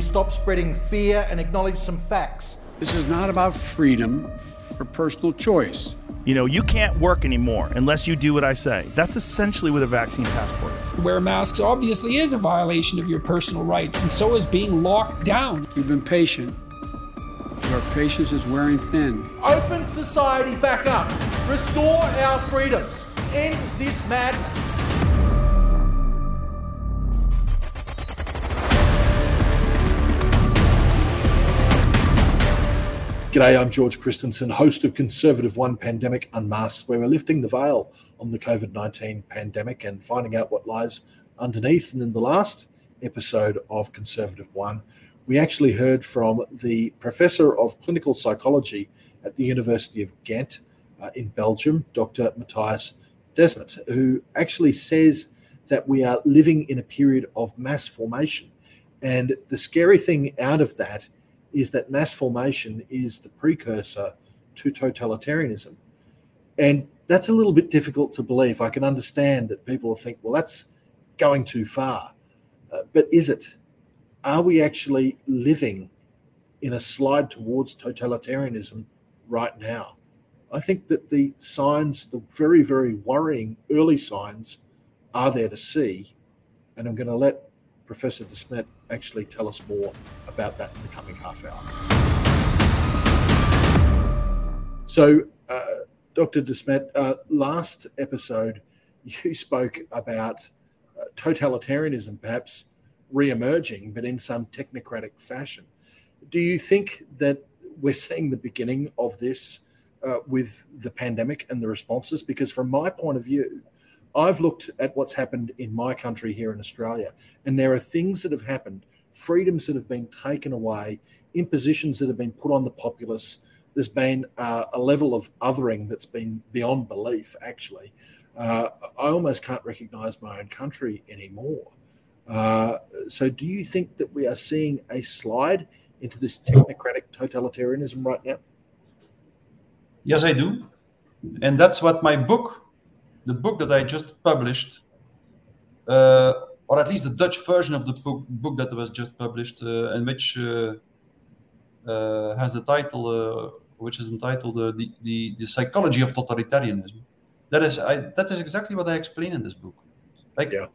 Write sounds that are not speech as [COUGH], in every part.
time we stop spreading fear and acknowledge some facts. This is not about freedom or personal choice. You know, you can't work anymore unless you do what I say. That's essentially what a vaccine passport is. Wear masks obviously is a violation of your personal rights, and so is being locked down. You've been patient. Your patience is wearing thin. Open society back up. Restore our freedoms. End this madness. G'day, I'm George Christensen, host of Conservative One Pandemic Unmasked, where we're lifting the veil on the COVID 19 pandemic and finding out what lies underneath. And in the last episode of Conservative One, we actually heard from the professor of clinical psychology at the University of Ghent uh, in Belgium, Dr. Matthias Desmet, who actually says that we are living in a period of mass formation. And the scary thing out of that is that mass formation is the precursor to totalitarianism. And that's a little bit difficult to believe. I can understand that people think, well, that's going too far. Uh, but is it? Are we actually living in a slide towards totalitarianism right now? I think that the signs, the very, very worrying early signs, are there to see. And I'm going to let Professor Desmet actually tell us more about that in the coming half hour. So, uh, Dr. Desmet, uh, last episode you [LAUGHS] spoke about uh, totalitarianism perhaps re-emerging, but in some technocratic fashion. Do you think that we're seeing the beginning of this uh, with the pandemic and the responses? Because from my point of view, I've looked at what's happened in my country here in Australia, and there are things that have happened, freedoms that have been taken away, impositions that have been put on the populace. There's been uh, a level of othering that's been beyond belief, actually. Uh, I almost can't recognize my own country anymore. Uh, so, do you think that we are seeing a slide into this technocratic totalitarianism right now? Yes, I do. And that's what my book the book that I just published, uh, or at least the Dutch version of the book, book that was just published, uh, and which uh, uh has the title, uh, which is entitled uh, the, the, the Psychology of Totalitarianism." That is, I, that is exactly what I explain in this book. Like, yeah.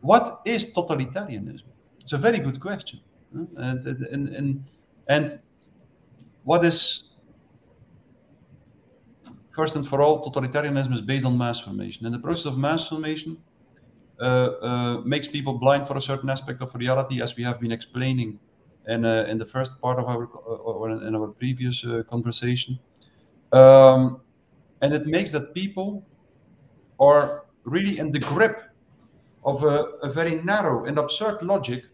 what is totalitarianism? It's a very good question, and, and and and what is first and for all, totalitarianism is based on mass formation. And the process of mass formation uh, uh, makes people blind for a certain aspect of reality, as we have been explaining in, uh, in the first part of our uh, or in our previous uh, conversation. Um, and it makes that people are really in the grip of a, a very narrow and absurd logic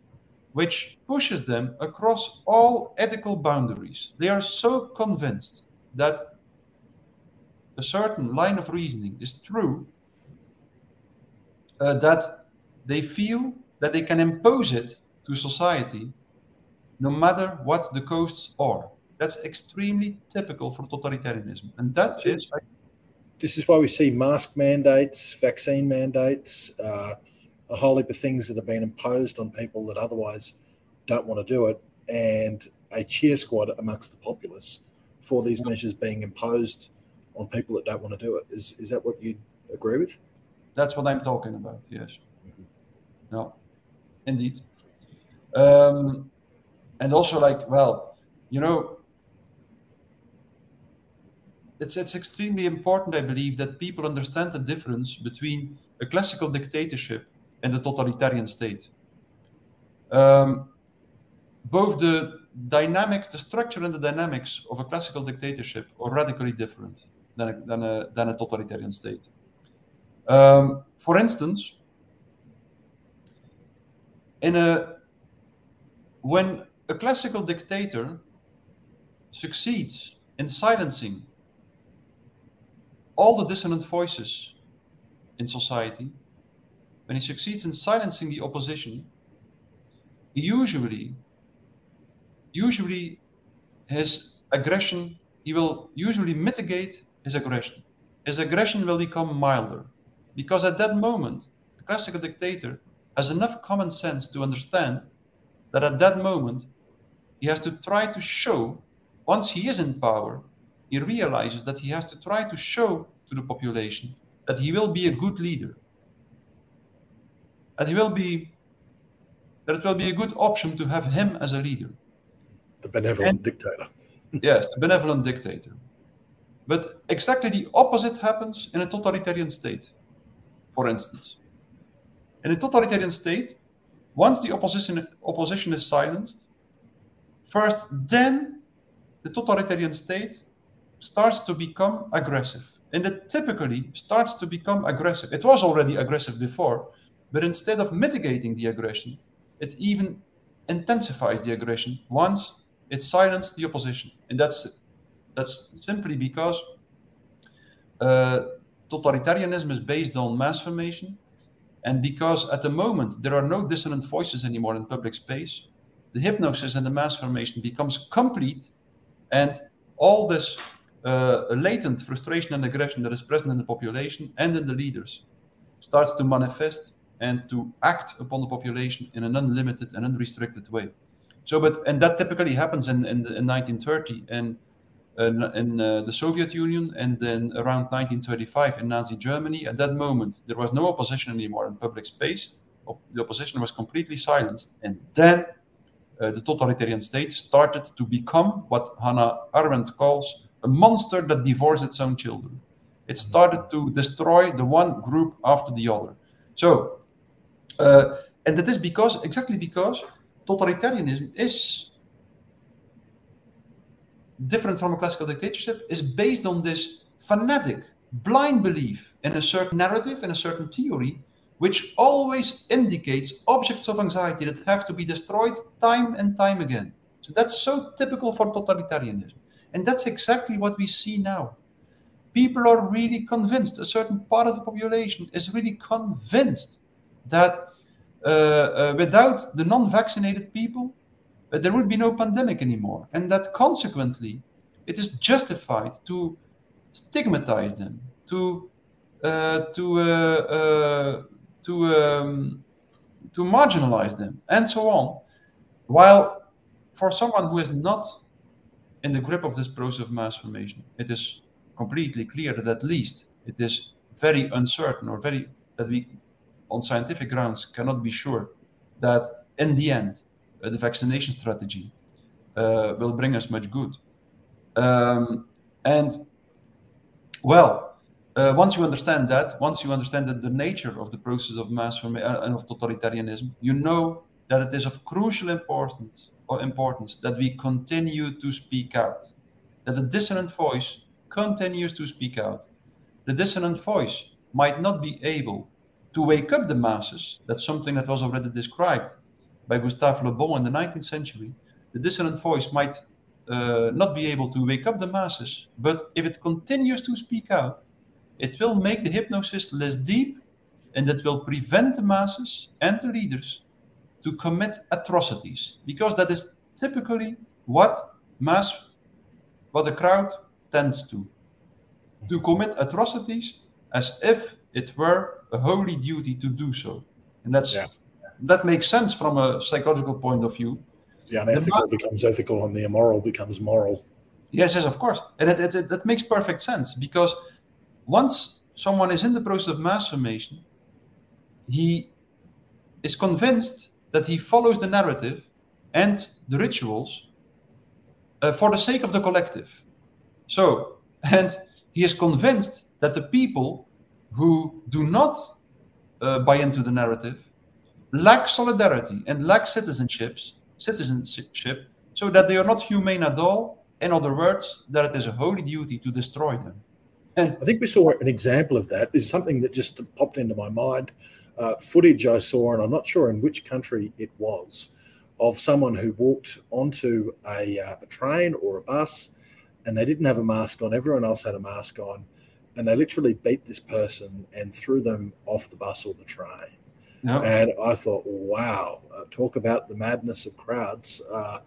which pushes them across all ethical boundaries. They are so convinced that a certain line of reasoning is true, uh, that they feel that they can impose it to society no matter what the costs are. That's extremely typical for totalitarianism. And that is. This is why we see mask mandates, vaccine mandates, uh, a whole heap of things that have been imposed on people that otherwise don't want to do it, and a cheer squad amongst the populace for these measures being imposed on people that don't want to do it. Is is that what you agree with? That's what I'm talking about. Yes. Mm-hmm. No, indeed. Um, and also, like, well, you know, it's it's extremely important, I believe, that people understand the difference between a classical dictatorship and a totalitarian state. Um, both the dynamics, the structure and the dynamics of a classical dictatorship are radically different than a, than a, than a totalitarian state. Um, for instance, in a when a classical dictator succeeds in silencing all the dissonant voices in society, when he succeeds in silencing the opposition, he usually, usually his aggression, he will usually mitigate his aggression. His aggression will become milder because at that moment, a classical dictator has enough common sense to understand that at that moment he has to try to show, once he is in power, he realizes that he has to try to show to the population that he will be a good leader. That he will be that it will be a good option to have him as a leader. The benevolent And- dictator. [LAUGHS] yes, the benevolent dictator. But exactly the opposite happens in a totalitarian state, for instance. In a totalitarian state, once the opposition, opposition is silenced, first then the totalitarian state starts to become aggressive. And it typically starts to become aggressive. It was already aggressive before, but instead of mitigating the aggression, it even intensifies the aggression once it silenced the opposition. And that's that's simply because uh, totalitarianism is based on mass formation, and because at the moment there are no dissonant voices anymore in public space, the hypnosis and the mass formation becomes complete, and all this uh, latent frustration and aggression that is present in the population and in the leaders starts to manifest and to act upon the population in an unlimited and unrestricted way. So, but and that typically happens in in, in 1930 and in, uh, the Soviet Union, and then around 1935 in Nazi Germany. At that moment, there was no opposition anymore in public space. The opposition was completely silenced, and then uh, the totalitarian state started to become what Hannah Arendt calls a monster that devours its own children. It started to destroy the one group after the other. So, uh, and that is because exactly because totalitarianism is different from a classical dictatorship is based on this fanatic blind belief in a certain narrative in a certain theory which always indicates objects of anxiety that have to be destroyed time and time again. So that's so typical for totalitarianism. And that's exactly what we see now. People are really convinced a certain part of the population is really convinced that uh, uh, without the non-vaccinated people uh, there would be no pandemic anymore, and that consequently, it is justified to stigmatize them, to uh, to uh, uh, to um, to marginalize them, and so on. While for someone who is not in the grip of this process of mass formation, it is completely clear that at least it is very uncertain or very that we on scientific grounds cannot be sure that in the end the vaccination strategy uh, will bring us much good. Um, and well, uh, once you understand that, once you understand that the nature of the process of mass formation and of totalitarianism, you know that it is of crucial importance or importance that we continue to speak out, that the dissonant voice continues to speak out. The dissonant voice might not be able to wake up the masses. That's something that was already described by Gustave Le Bon in the 19th century. The dissonant voice might uh, not be able to wake up the masses, but if it continues to speak out, it will make the hypnosis less deep and it will prevent the masses and the leaders to commit atrocities because that is typically what mass what the crowd tends to to commit atrocities as if it were a holy duty to do so and that's Yeah. That makes sense from a psychological point of view The unethical becomes ethical and the immoral becomes moral. Yes, yes, of course. And it, it, it, that makes perfect sense because once someone is in the process of mass formation, he is convinced that he follows the narrative and the rituals uh, for the sake of the collective. So, [LAUGHS] and he is convinced that the people who do not uh, buy into the narrative lack solidarity and lack citizenships, citizenship, so that they are not humane at all. In other words, that it is a holy duty to destroy them. And I think we saw an example of that. Is something that just popped into my mind. Uh, footage I saw, and I'm not sure in which country it was, of someone who walked onto a, uh, a train or a bus, and they didn't have a mask on. Everyone else had a mask on, and they literally beat this person and threw them off the bus or the train. Yeah, And I thought, wow, uh, talk about the madness of crowds. Uh,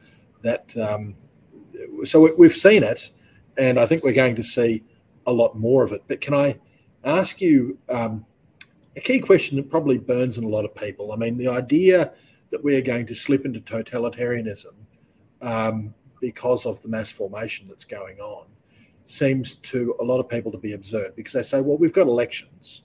that um, so we- we've seen it, and I think we're going to see a lot more of it. But can I ask you um, a key question that probably burns in a lot of people? I mean, the idea that we are going to slip into totalitarianism um, because of the mass formation that's going on seems to a lot of people to be absurd because they say, well, we've got elections.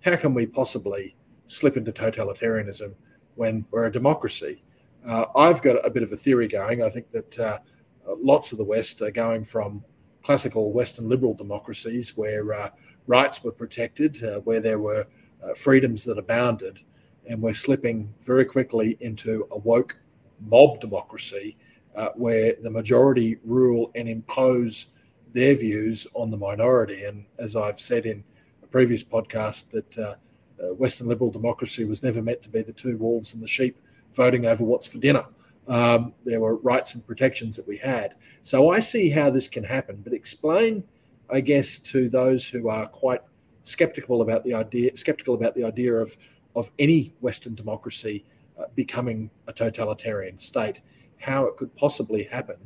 How can we possibly slip into totalitarianism when we're a democracy? Uh, I've got a bit of a theory going. I think that uh, lots of the West are going from classical Western liberal democracies where uh, rights were protected, uh, where there were uh, freedoms that abounded, and we're slipping very quickly into a woke mob democracy uh, where the majority rule and impose their views on the minority. And as I've said in a previous podcast, that uh, Western liberal democracy was never meant to be the two wolves and the sheep voting over what's for dinner. Um, there were rights and protections that we had. So I see how this can happen, but explain, I guess, to those who are quite skeptical about the idea, skeptical about the idea of of any Western democracy uh, becoming a totalitarian state, how it could possibly happen,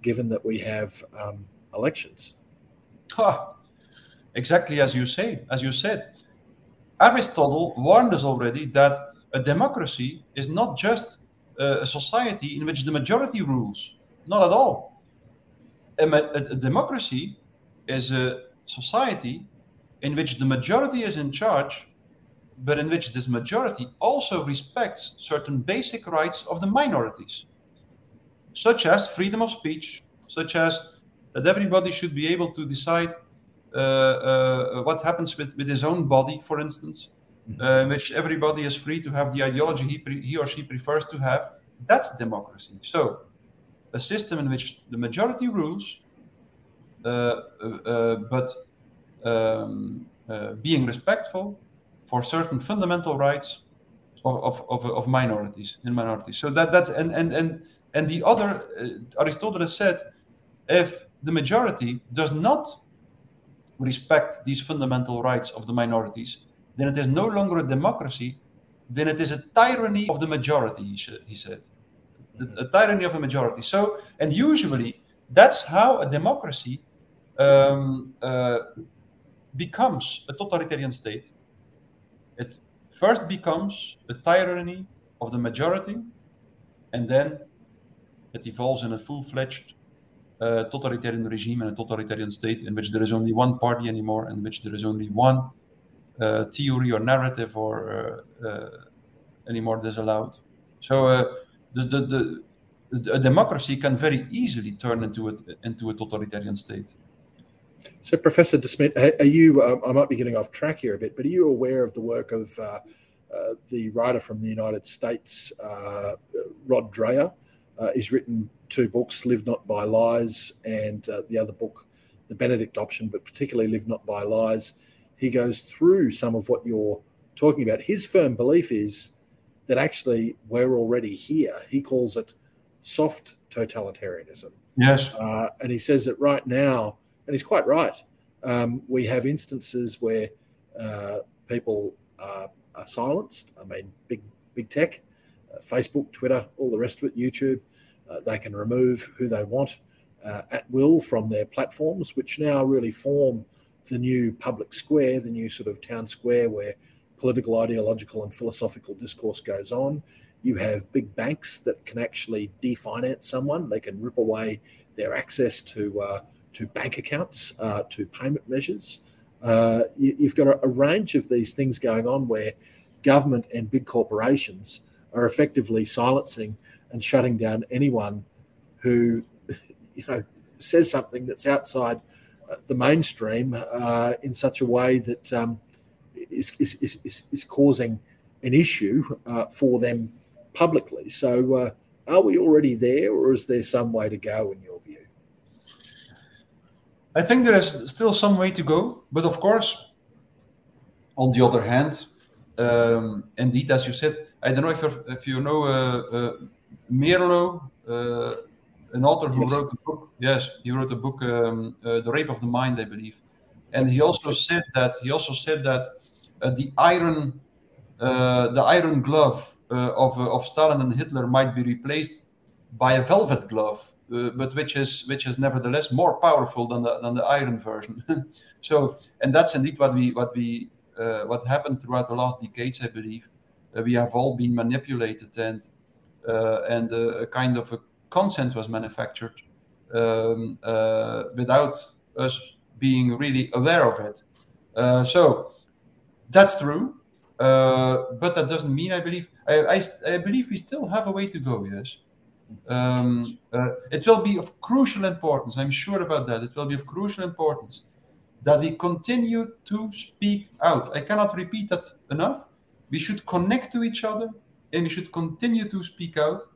given that we have um, elections. Huh. Exactly as you say, as you said. Aristotle warned us already that a democracy is not just a society in which the majority rules. Not at all. A, a, democracy is a society in which the majority is in charge, but in which this majority also respects certain basic rights of the minorities, such as freedom of speech, such as that everybody should be able to decide what happens with, with his own body, for instance, mm-hmm. uh, in which everybody is free to have the ideology he, pre- he or she prefers to have. That's democracy. So, a system in which the majority rules, uh, uh, uh, but um, being respectful for certain fundamental rights of, of, of, minorities in minorities. So that that and and and and the other Aristotle said, if the majority does not respect these fundamental rights of the minorities, then it is no longer a democracy, then it is a tyranny of the majority, he said. A tyranny of the majority. So, and usually that's how a democracy um, uh, becomes a totalitarian state. It first becomes a tyranny of the majority, and then it evolves in a full fledged uh, totalitarian regime and a totalitarian state in which there is only one party anymore, in which there is only one uh, theory or narrative or uh, uh anymore disallowed. So uh, the, the, the, a democracy can very easily turn into a, into a totalitarian state. So, Professor De are you? Um, I might be getting off track here a bit, but are you aware of the work of uh, the writer from the United States, Rod Dreher? He's written two books, Live Not by Lies, and uh, the other book, The Benedict Option, but particularly Live Not by Lies. He goes through some of what you're talking about. His firm belief is that actually we're already here. He calls it soft totalitarianism. Yes. Uh, and he says that right now, and he's quite right, um, we have instances where uh, people are, are, silenced. I mean, big, big tech, uh, Facebook, Twitter, all the rest of it, YouTube uh, they can remove who they want uh, at will from their platforms, which now really form the new public square, the new sort of town square where political, ideological, and philosophical discourse goes on. You have big banks that can actually definance someone. They can rip away their access to uh, to bank accounts, uh, to payment measures. Uh, you, have got a, a, range of these things going on where government and big corporations are effectively silencing and shutting down anyone who, [LAUGHS] you know, says something that's outside uh, the mainstream uh, in such a way that um, is, is, is, is, causing an issue uh, for them publicly. So, uh, are we already there, or is there some way to go in your view? I think there is still some way to go, but of course, on the other hand, um, indeed, as you said, I don't know if, if you know uh, uh, Meerloo, uh, an author who yes. wrote a book. Yes, he wrote a book, um, uh, "The Rape of the Mind," I believe, and he also said that he also said that uh, the iron, uh, the iron glove uh, of of Stalin and Hitler might be replaced by a velvet glove, but which is which is nevertheless more powerful than the than the iron version. [LAUGHS] so, and that's indeed what we what we what happened throughout the last decades, I believe. We have all been manipulated and uh, and a kind of a consent was manufactured um, without us being really aware of it. So that's true, but that doesn't mean I believe I, I, I, believe we still have a way to go. Yes. Um, uh, it will be of crucial importance. I'm sure about that. It will be of crucial importance that we continue to speak out. I cannot repeat that enough. We should connect to each other and we should continue to speak out,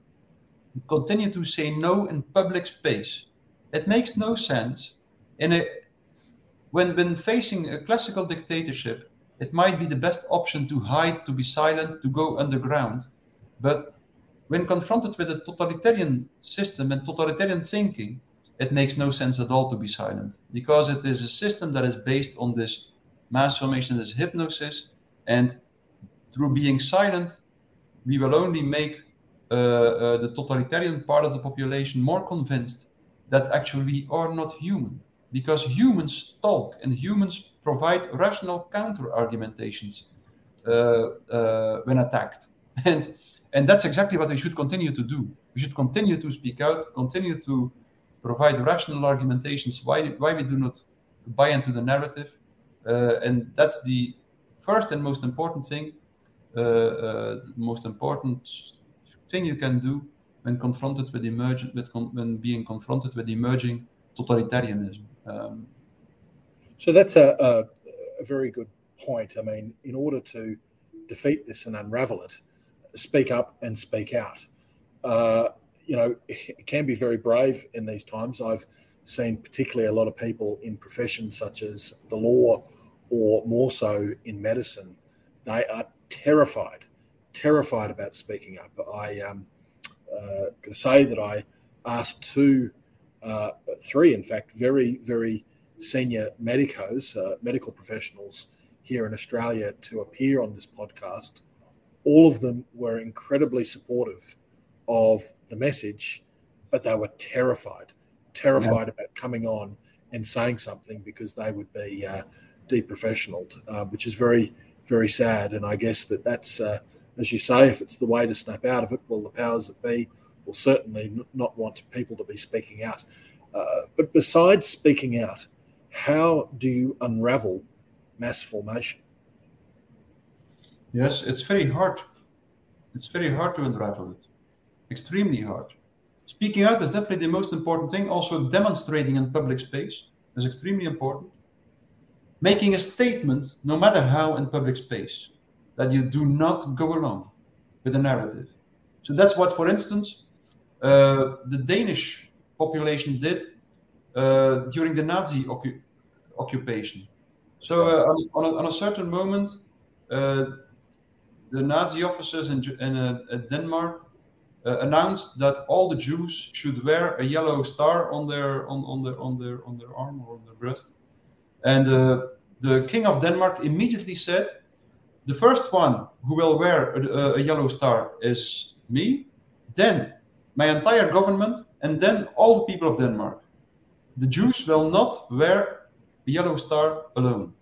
continue to say no in public space. It makes no sense. In a, when, when facing a classical dictatorship, it might be the best option to hide, to be silent, to go underground. But when confronted with a totalitarian system and totalitarian thinking, it makes no sense at all to be silent because it is a system that is based on this mass formation, this hypnosis, and through being silent, we will only make uh, uh, the totalitarian part of the population more convinced that actually we are not human. Because humans talk and humans provide rational counter argumentations uh, uh, when attacked. [LAUGHS] And and that's exactly what we should continue to do. We should continue to speak out continue to provide rational argumentations why why we do not buy into the narrative. Uh, and that's the first and most important thing most important thing you can do when confronted with emergent, with when being confronted with emerging totalitarianism. Um, so that's a, a, a, very good point. I mean, in order to defeat this and unravel it, speak up and speak out. Uh, you know, it can be very brave in these times. I've seen particularly a lot of people in professions such as the law or more so in medicine. They are terrified, terrified about speaking up. I um, uh, going to say that I asked two, uh, three, in fact, very, very senior medicos, uh, medical professionals here in Australia to appear on this podcast. All of them were incredibly supportive of the message, but they were terrified, terrified yeah. about coming on and saying something because they would be uh, deprofessional, uh, which is very, very sad. And I guess that that's uh, as you say, if it's the way to snap out of it, well, the powers that be will certainly not want people to be speaking out. Uh, but besides speaking out, how do you unravel mass formation? Yes, it's very hard. It's very hard to unravel it. Extremely hard. Speaking out is definitely the most important thing. Also, demonstrating in public space is extremely important. Making a statement, no matter how, in public space that you do not go along with the narrative. So that's what, for instance, uh, the Danish population did uh, during the Nazi ocu- occupation. So uh, on, a, on, a, certain moment, uh, the Nazi officers in, in uh, Denmark uh, announced that all the Jews should wear a yellow star on their on, on their on their on their arm or on their breast, and uh, the king of Denmark immediately said, the first one who will wear a, a, yellow star is me, then my entire government, and then all the people of Denmark. The Jews will not wear a yellow star alone.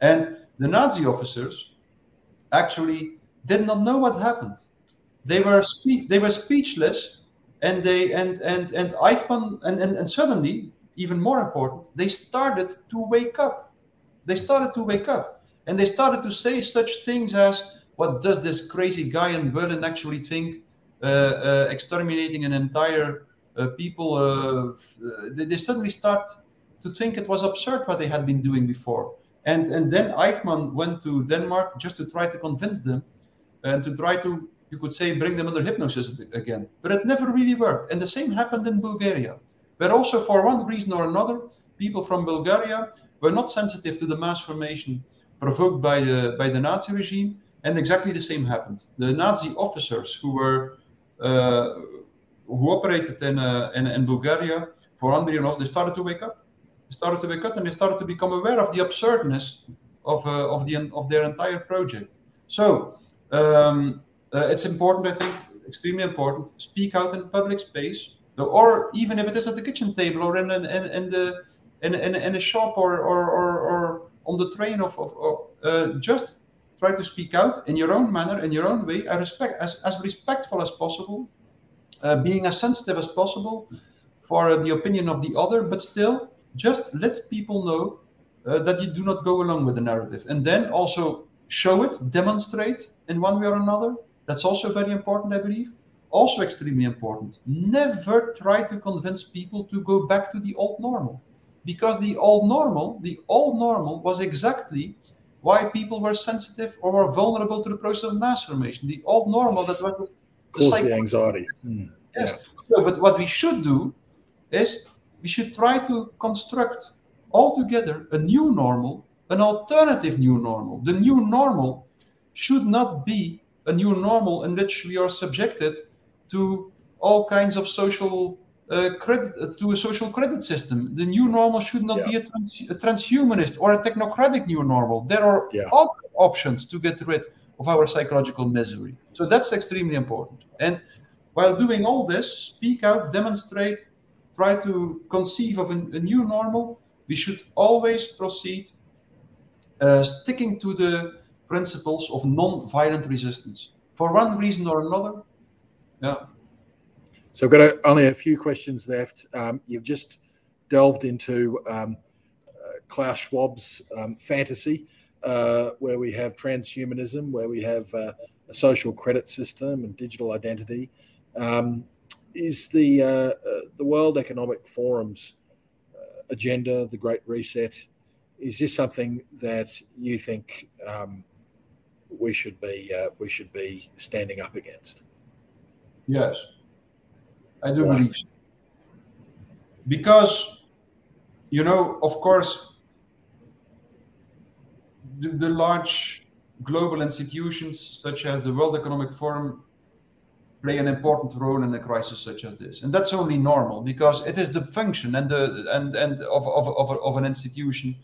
And the Nazi officers actually did not know what happened. They were they were speechless, and they and and and Eichmann and, and and suddenly, even more important, they started to wake up. They started to wake up and they started to say such things as, what does this crazy guy in Berlin actually think? Uh, uh, exterminating an entire uh, people, uh, they, they, suddenly start to think it was absurd what they had been doing before. And, and then Eichmann went to Denmark just to try to convince them and to try to, you could say, bring them under hypnosis again. But it never really worked. And the same happened in Bulgaria, where also, for one reason or another, people from Bulgaria were not sensitive to the mass formation provoked by the by the Nazi regime, and exactly the same happened. The Nazi officers who were uh, who operated in, uh, in, in Bulgaria for Andrianos, they started to wake up. They started to wake up, and they started to become aware of the absurdness of uh, of the of their entire project. So um, uh, it's important, I think, extremely important. Speak out in public space, or even if it is at the kitchen table or in in, in the in, in, in a shop or, or, or, or on the train of, of, uh, just try to speak out in your own manner, in your own way, as, respect, as, as respectful as possible, uh, being as sensitive as possible for uh, the opinion of the other, but still just let people know uh, that you do not go along with the narrative. And then also show it, demonstrate in one way or another. That's also very important, I believe. Also, extremely important. Never try to convince people to go back to the old normal. Because the old normal, the old normal was exactly why people were sensitive or were vulnerable to the process of mass formation. The old normal that was Cause the anxiety. Mm. Yes. Yeah. So, but what we should do is we should try to construct altogether a new normal, an alternative new normal. The new normal should not be a new normal in which we are subjected to all kinds of social uh, credit uh, to a social credit system. The new normal should not yeah. be a, trans, a, transhumanist or a technocratic new normal. There are yeah. other options to get rid of our psychological misery. So that's extremely important. And while doing all this, speak out, demonstrate, try to conceive of a, a new normal. We should always proceed uh, sticking to the principles of non-violent resistance. For one reason or another, yeah. So I've got a, only a few questions left. Um, you've just delved into um, uh, Klaus Schwab's um, fantasy, uh, where we have transhumanism, where we have uh, a social credit system and digital identity. Um, is the uh, uh, the World Economic Forum's uh, agenda, the Great Reset, is this something that you think um, we should be we should be standing up against? Yes, I do believe so. Because, you know, of course, the, the large global institutions such as the World Economic Forum play an important role in a crisis such as this. And that's only normal because it is the function and the and and of of, of, of an institution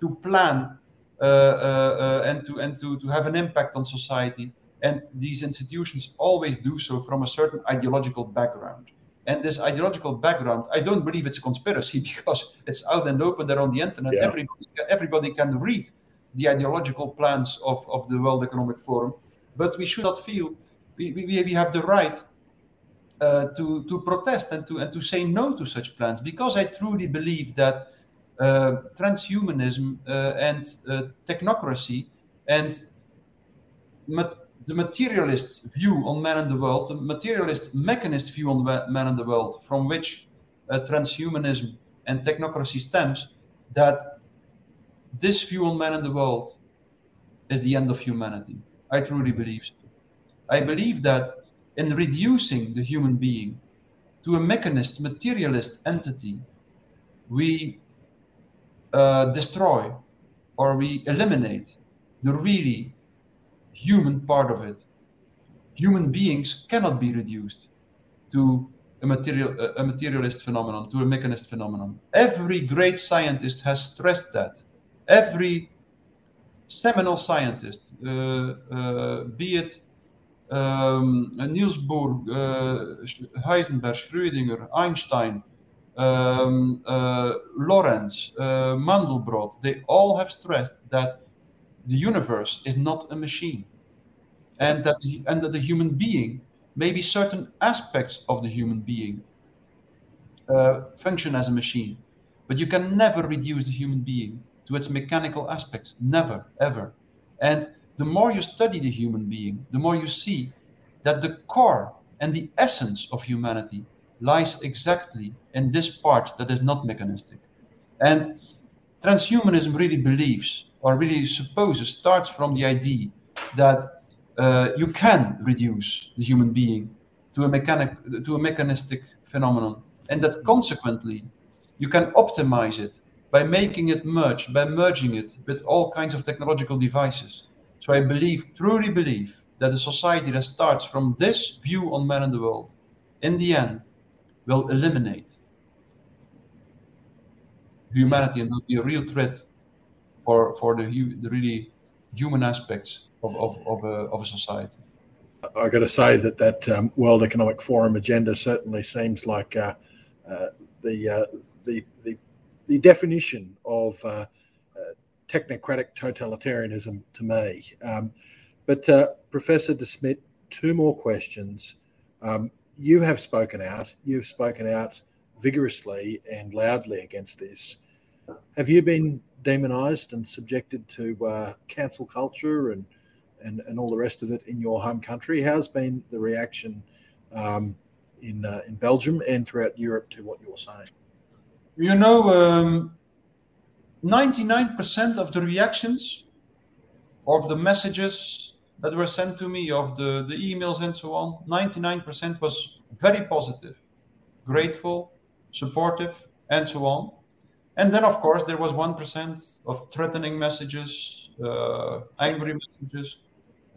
to plan uh, uh, uh, and to and to, to have an impact on society and these institutions always do so from a certain ideological background. And this ideological background, I don't believe it's a conspiracy [LAUGHS] because it's out and open there on the internet. Yeah. Everybody, everybody can read the ideological plans of, of the World Economic Forum. But we should not feel we, we, we have the right uh, to, to protest and to, and to say no to such plans because I truly believe that uh, transhumanism uh, and uh, technocracy and the materialist view on man and the world, the materialist mechanist view on man and the world, from which uh, transhumanism and technocracy stems, that this view on man and the world is the end of humanity. I truly believe so. I believe that in reducing the human being to a mechanist, materialist entity, we uh, destroy or we eliminate the really human part of it. Human beings cannot be reduced to a, material, a materialist phenomenon, to a mechanist phenomenon. Every great scientist has stressed that. Every seminal scientist, uh, uh, be it um, Niels Bohr, uh, Heisenberg, Schrödinger, Einstein, um, uh, Lorentz, uh, Mandelbrot, they all have stressed that the universe is not a machine and that the, and that the human being maybe certain aspects of the human being uh, function as a machine. But you can never reduce the human being to its mechanical aspects. Never ever. And the more you study the human being the more you see that the core and the essence of humanity lies exactly in this part that is not mechanistic. And transhumanism really believes or really supposes starts from the idea that uh, you can reduce the human being to a mechanic to a mechanistic phenomenon. And that consequently you can optimize it by making it merge by merging it with all kinds of technological devices. So i believe truly believe that a society that starts from this view on man and the world in the end will eliminate humanity and will be a real threat for for the the really human aspects of of of a, of a society. I got to say that that um, World Economic Forum agenda certainly seems like uh, uh, the, uh, the the the definition of uh, uh, technocratic totalitarianism to me. Um, but uh, Professor Desmet, two more questions. Um, you have spoken out. You've spoken out vigorously and loudly against this. Have you been demonized and subjected to uh, cancel culture and, and and all the rest of it in your home country? How's been the reaction um, in uh, in Belgium and throughout Europe to what you're saying? You know, um, 99% of the reactions of the messages that were sent to me, of the, the emails and so on, 99% was very positive, grateful, supportive, and so on. And then, of course, there was 1% of threatening messages, uh, angry messages.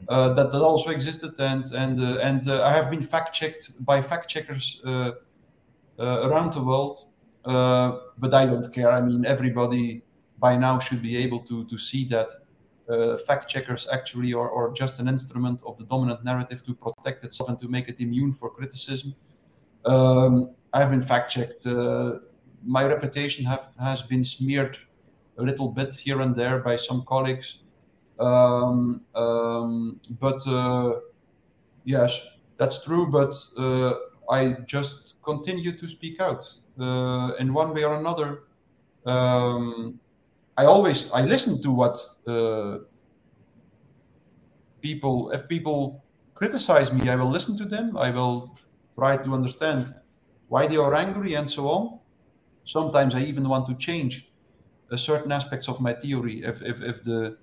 Uh, that, that also existed, and and uh, and uh, I have been fact checked by fact checkers uh, around the world, but I don't care. I mean, everybody by now should be able to to see that uh, fact checkers actually are, are just an instrument of the dominant narrative to protect itself and to make it immune for criticism. Um, I've been fact checked. Uh, my reputation have, has been smeared a little bit here and there by some colleagues. Um, um, but uh, yes, that's true. But uh, I just continue to speak out uh, in one way or another. Um, I always I listen to what uh, people. If people criticize me, I will listen to them. I will try to understand why they are angry and so on. Sometimes I even want to change uh, certain aspects of my theory if if, if the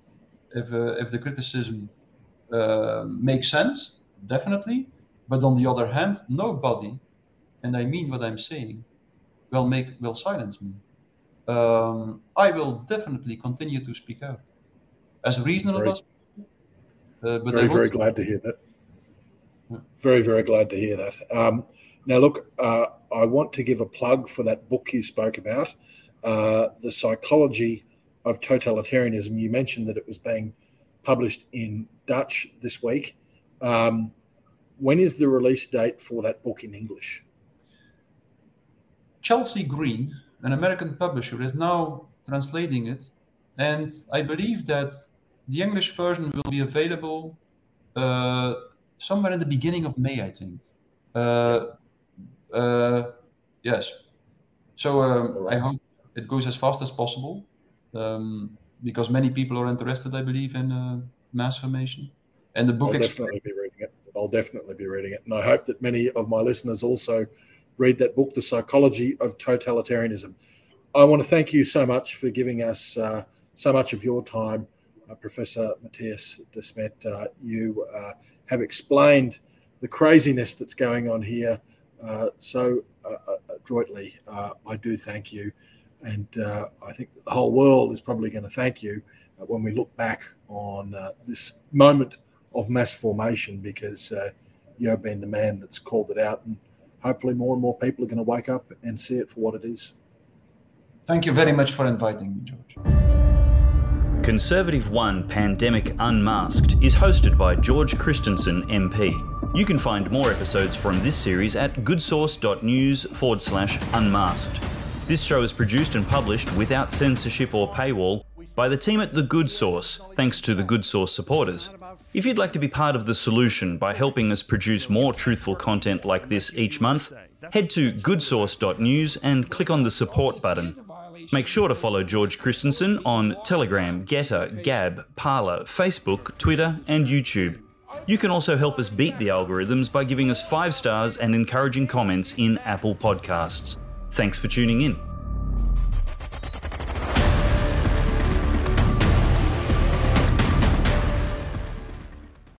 if uh, if the criticism uh, makes sense, definitely. But on the other hand, nobody, and I mean what I'm saying, will make will silence me um, I will definitely continue to speak out as reasonable very, as uh, but very, very glad to hear that. Yeah. Very, very glad to hear that. Um, now, look, uh, I want to give a plug for that book you spoke about, uh, The Psychology of Totalitarianism. You mentioned that it was being published in Dutch this week. Um, when is the release date for that book in English? Chelsea Green, an American publisher is now translating it, and I believe that the English version will be available uh, somewhere in the beginning of May, I think. Uh, uh, yes. So um, I hope it goes as fast as possible, um, because many people are interested, I believe, in uh, mass formation. And the book. I'll definitely be reading it. I'll definitely be reading it, and I hope that many of my listeners also read that book, The Psychology of Totalitarianism. I want to thank you so much for giving us uh, so much of your time, uh, Professor Matthias Desmet. Uh, you uh, have explained the craziness that's going on here Uh, so uh, uh adroitly. Uh, I do thank you. And I think the whole world is probably going to thank you when we look back on this moment of mass formation because you have been the man that's called it out and hopefully more and more people are going to wake up and see it for what it is. Thank you very much for inviting me, George. Conservative One Pandemic Unmasked is hosted by George Christensen MP. You can find more episodes from this series at goodsource.news forward slash unmasked. This show is produced and published without censorship or paywall by the team at The Good Source, thanks to the Good Source supporters. If you'd like to be part of the solution by helping us produce more truthful content like this each month, head to goodsource.news and click on the support button. Make sure to follow George Christensen on Telegram, Gettr, Gab, Parler, Facebook, Twitter, and YouTube. You can also help us beat the algorithms by giving us five stars and encouraging comments in Apple Podcasts. Thanks for tuning in.